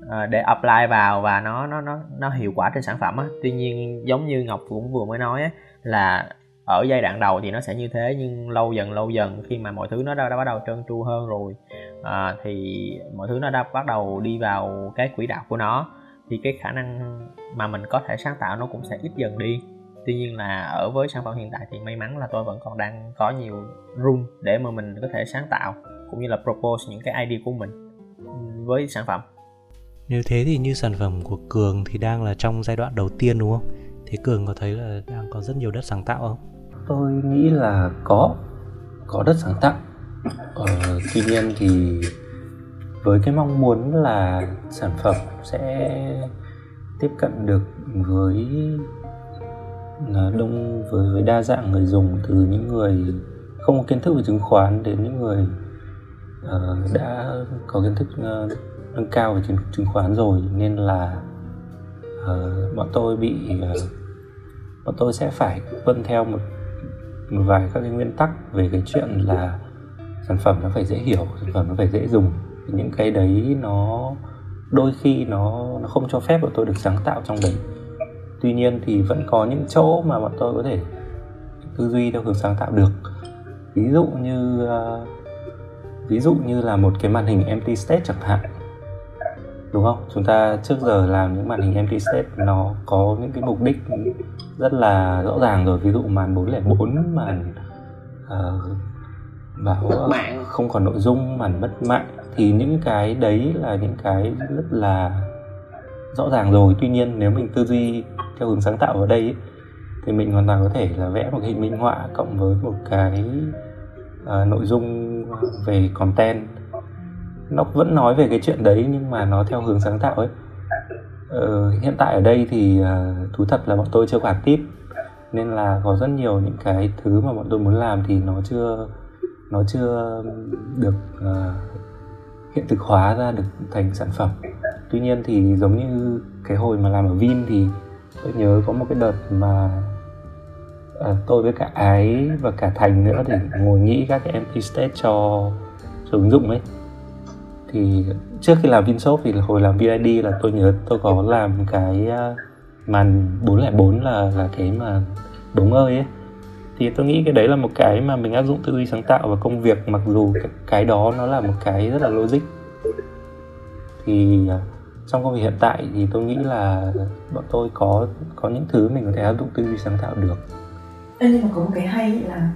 uh, để apply vào và nó nó nó nó hiệu quả trên sản phẩm á. Tuy nhiên giống như ngọc cũng vừa mới nói á, là ở giai đoạn đầu thì nó sẽ như thế nhưng lâu dần lâu dần khi mà mọi thứ nó đã, đã bắt đầu trơn tru hơn rồi à, thì mọi thứ nó đã bắt đầu đi vào cái quỹ đạo của nó thì cái khả năng mà mình có thể sáng tạo nó cũng sẽ ít dần đi. Tuy nhiên là ở với sản phẩm hiện tại thì may mắn là tôi vẫn còn đang có nhiều room để mà mình có thể sáng tạo cũng như là propose những cái idea của mình với sản phẩm. Nếu thế thì như sản phẩm của cường thì đang là trong giai đoạn đầu tiên đúng không? Thế cường có thấy là đang có rất nhiều đất sáng tạo không? Tôi nghĩ là có có đất sáng tạo. Ờ, tuy nhiên thì với cái mong muốn là sản phẩm sẽ tiếp cận được với đông với với đa dạng người dùng từ những người không có kiến thức về chứng khoán đến những người uh, đã có kiến thức uh, nâng cao về chứng, chứng khoán rồi nên là uh, bọn tôi bị uh, bọn tôi sẽ phải tuân theo một một vài các cái nguyên tắc về cái chuyện là sản phẩm nó phải dễ hiểu sản phẩm nó phải dễ dùng. Những cái đấy nó đôi khi nó nó không cho phép bọn tôi được sáng tạo trong đấy. Tuy nhiên thì vẫn có những chỗ mà bọn tôi có thể tư duy theo hướng sáng tạo được. Ví dụ như uh, ví dụ như là một cái màn hình empty state chẳng hạn. Đúng không? Chúng ta trước giờ làm những màn hình empty state nó có những cái mục đích rất là rõ ràng rồi. Ví dụ màn 404 màn uh, bảo mạng. không còn nội dung màn mất mạng. Thì những cái đấy là những cái rất là rõ ràng rồi. Tuy nhiên nếu mình tư duy theo hướng sáng tạo ở đây ấy, thì mình hoàn toàn có thể là vẽ một hình minh họa cộng với một cái uh, nội dung về content. Nó vẫn nói về cái chuyện đấy nhưng mà nó theo hướng sáng tạo ấy. Ờ, hiện tại ở đây thì uh, thú thật là bọn tôi chưa quản tiếp nên là có rất nhiều những cái thứ mà bọn tôi muốn làm thì nó chưa nó chưa được uh, hiện thực hóa ra được thành sản phẩm. Tuy nhiên thì giống như cái hồi mà làm ở Vin thì tôi nhớ có một cái đợt mà À, tôi với cả ái và cả thành nữa thì ngồi nghĩ các cái empty state cho cho ứng dụng ấy. Thì trước khi làm Vinshop thì hồi làm VID là tôi nhớ tôi có làm cái à, màn 404 là là cái mà bóng ơi ấy. Thì tôi nghĩ cái đấy là một cái mà mình áp dụng tư duy sáng tạo vào công việc mặc dù cái, đó nó là một cái rất là logic. Thì à, trong công việc hiện tại thì tôi nghĩ là bọn tôi có có những thứ mình có thể áp dụng tư duy sáng tạo được. Ê, nhưng mà có một cái hay là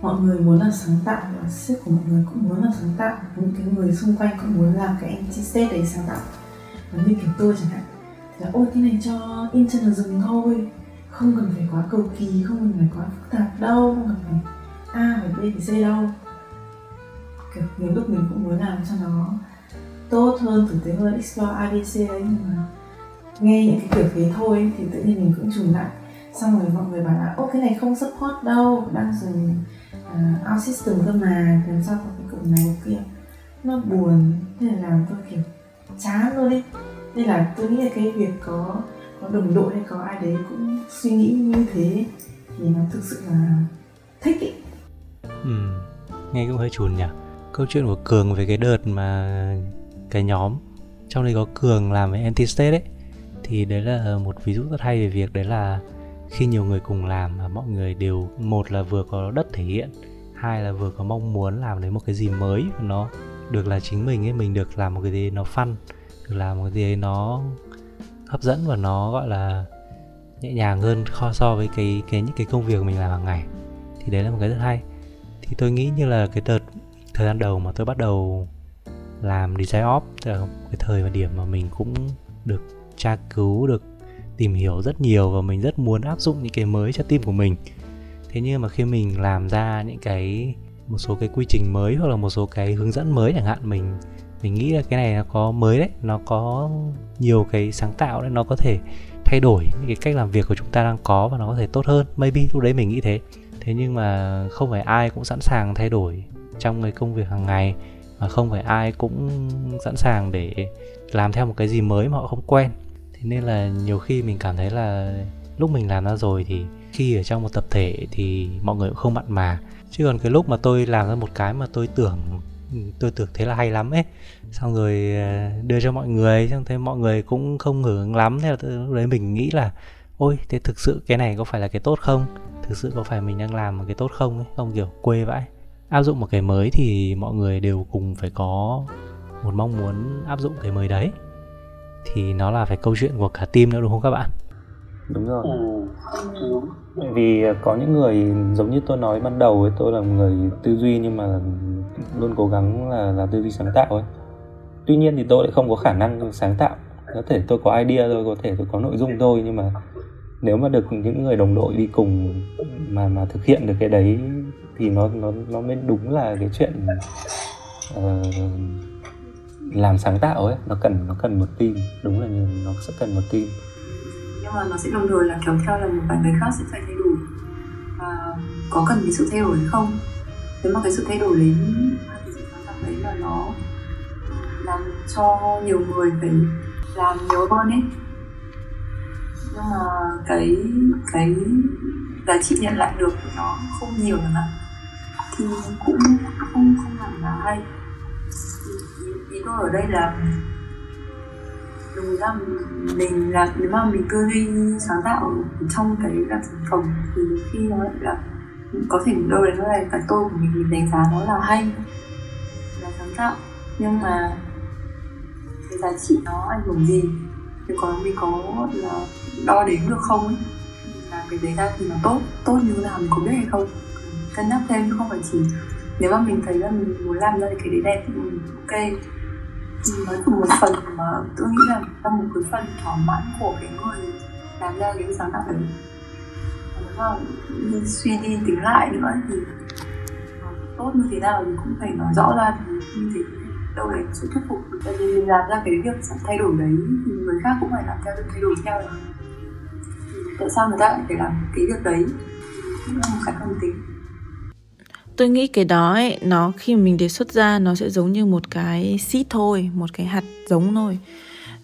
mọi người muốn là sáng tạo và sếp của mọi người cũng muốn là sáng tạo. Những cái người xung quanh cũng muốn làm cái anh chị sếp đấy sáng tạo. Và như kiểu tôi chẳng hạn thì là ôi cái này cho in trên là dừng thôi không cần phải quá cầu kỳ không cần phải quá phức tạp đâu không cần phải a phải b phải c đâu. Kiểu nhiều lúc mình cũng muốn làm cho nó tốt hơn tử tế hơn explore abc đấy nhưng mà nghe những cái kiểu thế thôi thì tự nhiên mình cũng trùng lại xong rồi mọi người bảo là ô cái này không support đâu đang dùng uh, à, out system cơ mà làm sao có cái cụm này kia nó buồn thế là làm tôi kiểu chán luôn đi nên là tôi nghĩ là cái việc có có đồng đội hay có ai đấy cũng suy nghĩ như thế thì nó thực sự là thích ý. Ừ, nghe cũng hơi chùn nhỉ. Câu chuyện của Cường về cái đợt mà cái nhóm trong đây có Cường làm với anti state ấy thì đấy là một ví dụ rất hay về việc đấy là khi nhiều người cùng làm mà mọi người đều, một là vừa có đất thể hiện, hai là vừa có mong muốn làm đến một cái gì mới, nó được là chính mình ấy, mình được làm một cái gì nó fun, được làm một cái gì nó hấp dẫn và nó gọi là nhẹ nhàng hơn so với cái cái những cái công việc mình làm hàng ngày. Thì đấy là một cái rất hay. Thì tôi nghĩ như là cái đợt, thời gian đầu mà tôi bắt đầu làm design op cái thời và điểm mà mình cũng được tra cứu, được tìm hiểu rất nhiều và mình rất muốn áp dụng những cái mới cho team của mình. Thế nhưng mà khi mình làm ra những cái, một số cái quy trình mới hoặc là một số cái hướng dẫn mới chẳng hạn, mình mình nghĩ là cái này nó có mới đấy, nó có nhiều cái sáng tạo đấy, nó có thể thay đổi những cái cách làm việc của chúng ta đang có và nó có thể tốt hơn. Maybe lúc đấy mình nghĩ thế. Thế nhưng mà không phải ai cũng sẵn sàng thay đổi trong cái công việc hàng ngày và không phải ai cũng sẵn sàng để làm theo một cái gì mới mà họ không quen thế nên là nhiều khi mình cảm thấy là lúc mình làm ra rồi thì khi ở trong một tập thể thì mọi người cũng không mặn mà. Chứ còn cái lúc mà tôi làm ra một cái mà tôi tưởng tôi tưởng thế là hay lắm ấy, xong rồi ờ, đưa cho mọi người, xong thấy mọi người cũng không hưởng lắm, thế là lúc đấy mình nghĩ là, ôi, thế thực sự cái này có phải là cái tốt không? Thực sự có phải mình đang làm một cái tốt không ấy? Không kiểu quê vãi. Áp dụng một cái mới thì mọi người đều cùng phải có một mong muốn áp dụng cái mới đấy thì nó là phải câu chuyện của cả team nữa đúng không các bạn? Đúng rồi. Ừ. bởi vì có những người giống như tôi nói ban đầu ấy tôi là một người tư duy nhưng mà luôn cố gắng là là tư duy sáng tạo ấy. Tuy nhiên thì tôi lại không có khả năng sáng tạo. Có thể tôi có idea thôi có thể tôi có nội dung thôi nhưng mà nếu mà được những người đồng đội đi cùng mà mà thực hiện được cái đấy thì nó nó nó mới đúng là cái chuyện uh, làm sáng tạo ấy, nó cần nó cần một team, đúng là như nó sẽ cần một team. Nhưng mà nó sẽ đồng thời là kéo theo là một vài người khác sẽ phải thay đổi. Và có cần cái sự thay đổi hay không? Nếu mà cái sự thay đổi đến cái sự sáng tạo đấy là nó làm cho nhiều người phải làm nhiều hơn ấy. Nhưng mà cái cái giá trị nhận lại được nó không nhiều nữa thì cũng không không hẳn là hay thì tôi ở đây là đúng ra mình là nếu mà mình tư duy sáng tạo trong cái làm sản phẩm thì khi nó lại là có thể đâu đấy nó là cái tôi của mình mình đánh giá nó là hay, là sáng tạo. Nhưng mà cái giá trị nó ảnh hưởng gì? Thì có mình có là đo đếm được không ấy? Là cái đấy ra thì nó tốt tốt như nào mình có biết hay không? Cân nhắc thêm chứ không phải chỉ nếu mà mình thấy là mình muốn làm ra cái đấy đẹp thì mình ok. Nói cùng một phần mà tôi nghĩ là trong một cái phần thỏa mãn của cái người làm ra cái sáng tạo đấy. Nếu mà suy đi tính lại nữa thì tốt như thế nào thì cũng phải nói rõ ra thì như thế đâu đấy sự thuyết phục được tại vì mình làm ra cái việc thay đổi đấy thì người khác cũng phải làm theo được thay đổi theo được. tại sao người ta lại phải làm cái việc đấy? Cũng là một cái công tính tôi nghĩ cái đó ấy, nó khi mình đề xuất ra, nó sẽ giống như một cái seed thôi, một cái hạt giống thôi.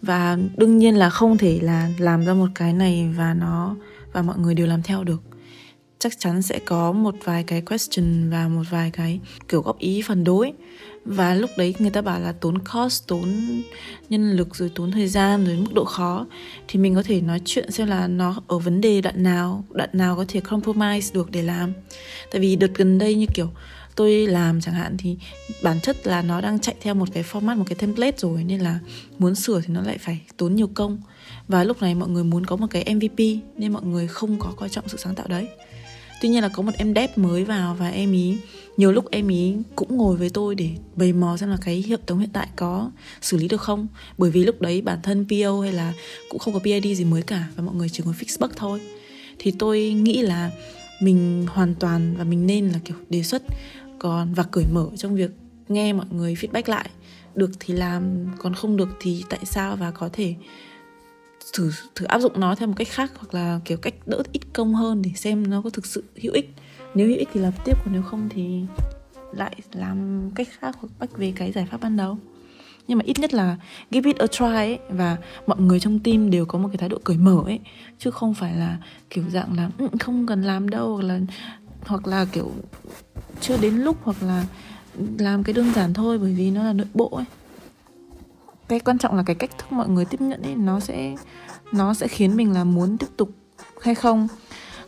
Và đương nhiên là không thể là làm ra một cái này và nó và mọi người đều làm theo được. Chắc chắn sẽ có một vài cái question và một vài cái kiểu góp ý, phản đối và lúc đấy người ta bảo là tốn cost, tốn nhân lực, rồi tốn thời gian, rồi mức độ khó. Thì mình có thể nói chuyện xem là nó ở vấn đề đoạn nào đoạn nào có thể compromise được để làm. Tại vì đợt gần đây như kiểu tôi làm chẳng hạn thì bản chất là nó đang chạy theo một cái format, một cái template rồi, nên là muốn sửa thì nó lại phải tốn nhiều công. Và lúc này mọi người muốn có một cái MVP nên mọi người không có coi trọng sự sáng tạo đấy. Tuy nhiên là có một em dev mới vào và em ý nhiều lúc em ý cũng ngồi với tôi để bày mò xem là cái hệ thống hiện tại có xử lý được không. Bởi vì lúc đấy bản thân PO hay là cũng không có PID gì mới cả và mọi người chỉ ngồi fix bug thôi. Thì tôi nghĩ là mình hoàn toàn và mình nên là kiểu đề xuất còn và cởi mở trong việc nghe mọi người feedback lại. Được thì làm, còn không được thì tại sao và có thể thử thử áp dụng nó theo một cách khác hoặc là kiểu cách đỡ ít công hơn để xem nó có thực sự hữu ích. Nếu hữu ích thì làm tiếp còn nếu không thì lại làm cách khác hoặc bách về cái giải pháp ban đầu. Nhưng mà ít nhất là give it a try ấy, và mọi người trong team đều có một cái thái độ cởi mở ấy chứ không phải là kiểu dạng là ừ, không cần làm đâu hoặc là hoặc là kiểu chưa đến lúc hoặc là làm cái đơn giản thôi bởi vì nó là nội bộ ấy cái quan trọng là cái cách thức mọi người tiếp nhận ấy, nó sẽ nó sẽ khiến mình là muốn tiếp tục hay không.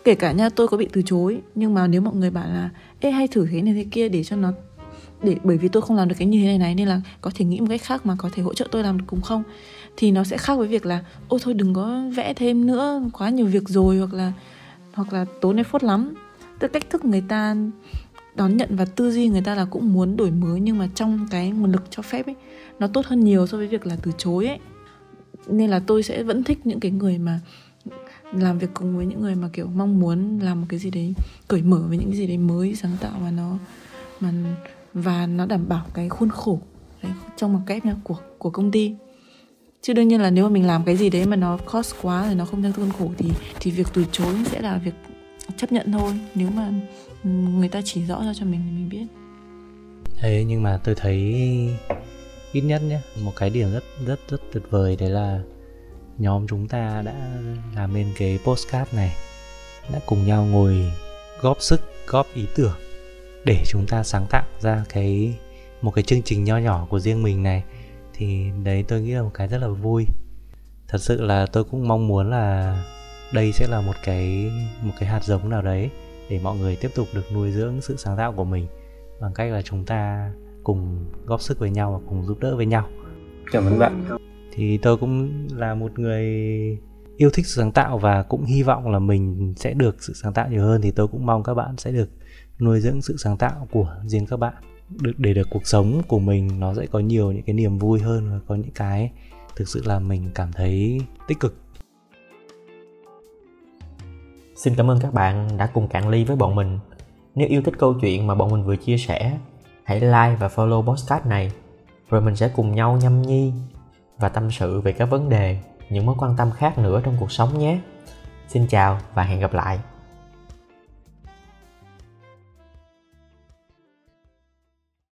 Kể cả nha, tôi có bị từ chối, nhưng mà nếu mọi người bảo là, ê, hay thử thế này thế kia để cho nó, để, bởi vì tôi không làm được cái như thế này này, nên là có thể nghĩ một cách khác mà có thể hỗ trợ tôi làm được cùng không? Thì nó sẽ khác với việc là ô thôi đừng có vẽ thêm nữa, quá nhiều việc rồi, hoặc là hoặc là tốn effort lắm. Tức cách thức người ta đón nhận và tư duy người ta là cũng muốn đổi mới, nhưng mà trong cái nguồn lực cho phép ấy nó tốt hơn nhiều so với việc là từ chối ấy. Nên là tôi sẽ vẫn thích những cái người mà làm việc cùng với những người mà kiểu mong muốn làm một cái gì đấy cởi mở với những cái gì đấy mới sáng tạo và nó mà và nó đảm bảo cái khuôn khổ đấy, trong một kép nha của của công ty. Chứ đương nhiên là nếu mà mình làm cái gì đấy mà nó cost quá rồi nó không theo khuôn khổ thì thì việc từ chối sẽ là việc chấp nhận thôi. Nếu mà ừ, người ta chỉ rõ ra cho mình thì mình biết. Thế nhưng mà tôi thấy ít nhất nhé một cái điểm rất rất rất tuyệt vời đấy là nhóm chúng ta đã làm nên cái postcard này, đã cùng nhau ngồi góp sức, góp ý tưởng để chúng ta sáng tạo ra cái, một cái chương trình nho nhỏ của riêng mình này. Thì đấy, tôi nghĩ là một cái rất là vui. Thật sự là tôi cũng mong muốn là đây sẽ là một cái một cái hạt giống nào đấy để mọi người tiếp tục được nuôi dưỡng sự sáng tạo của mình bằng cách là chúng ta cùng góp sức với nhau và cùng giúp đỡ với nhau. Cảm ơn bạn. Thì tôi cũng là một người yêu thích sự sáng tạo và cũng hy vọng là mình sẽ được sự sáng tạo nhiều hơn. Thì tôi cũng mong các bạn sẽ được nuôi dưỡng sự sáng tạo của riêng các bạn. Được để được cuộc sống của mình nó sẽ có nhiều những cái niềm vui hơn và có những cái thực sự là mình cảm thấy tích cực. Xin cảm ơn các bạn đã cùng cạn ly với bọn mình. Nếu yêu thích câu chuyện mà bọn mình vừa chia sẻ, hãy like và follow podcast này, rồi mình sẽ cùng nhau nhâm nhi và tâm sự về các vấn đề, những mối quan tâm khác nữa trong cuộc sống nhé. Xin chào và hẹn gặp lại.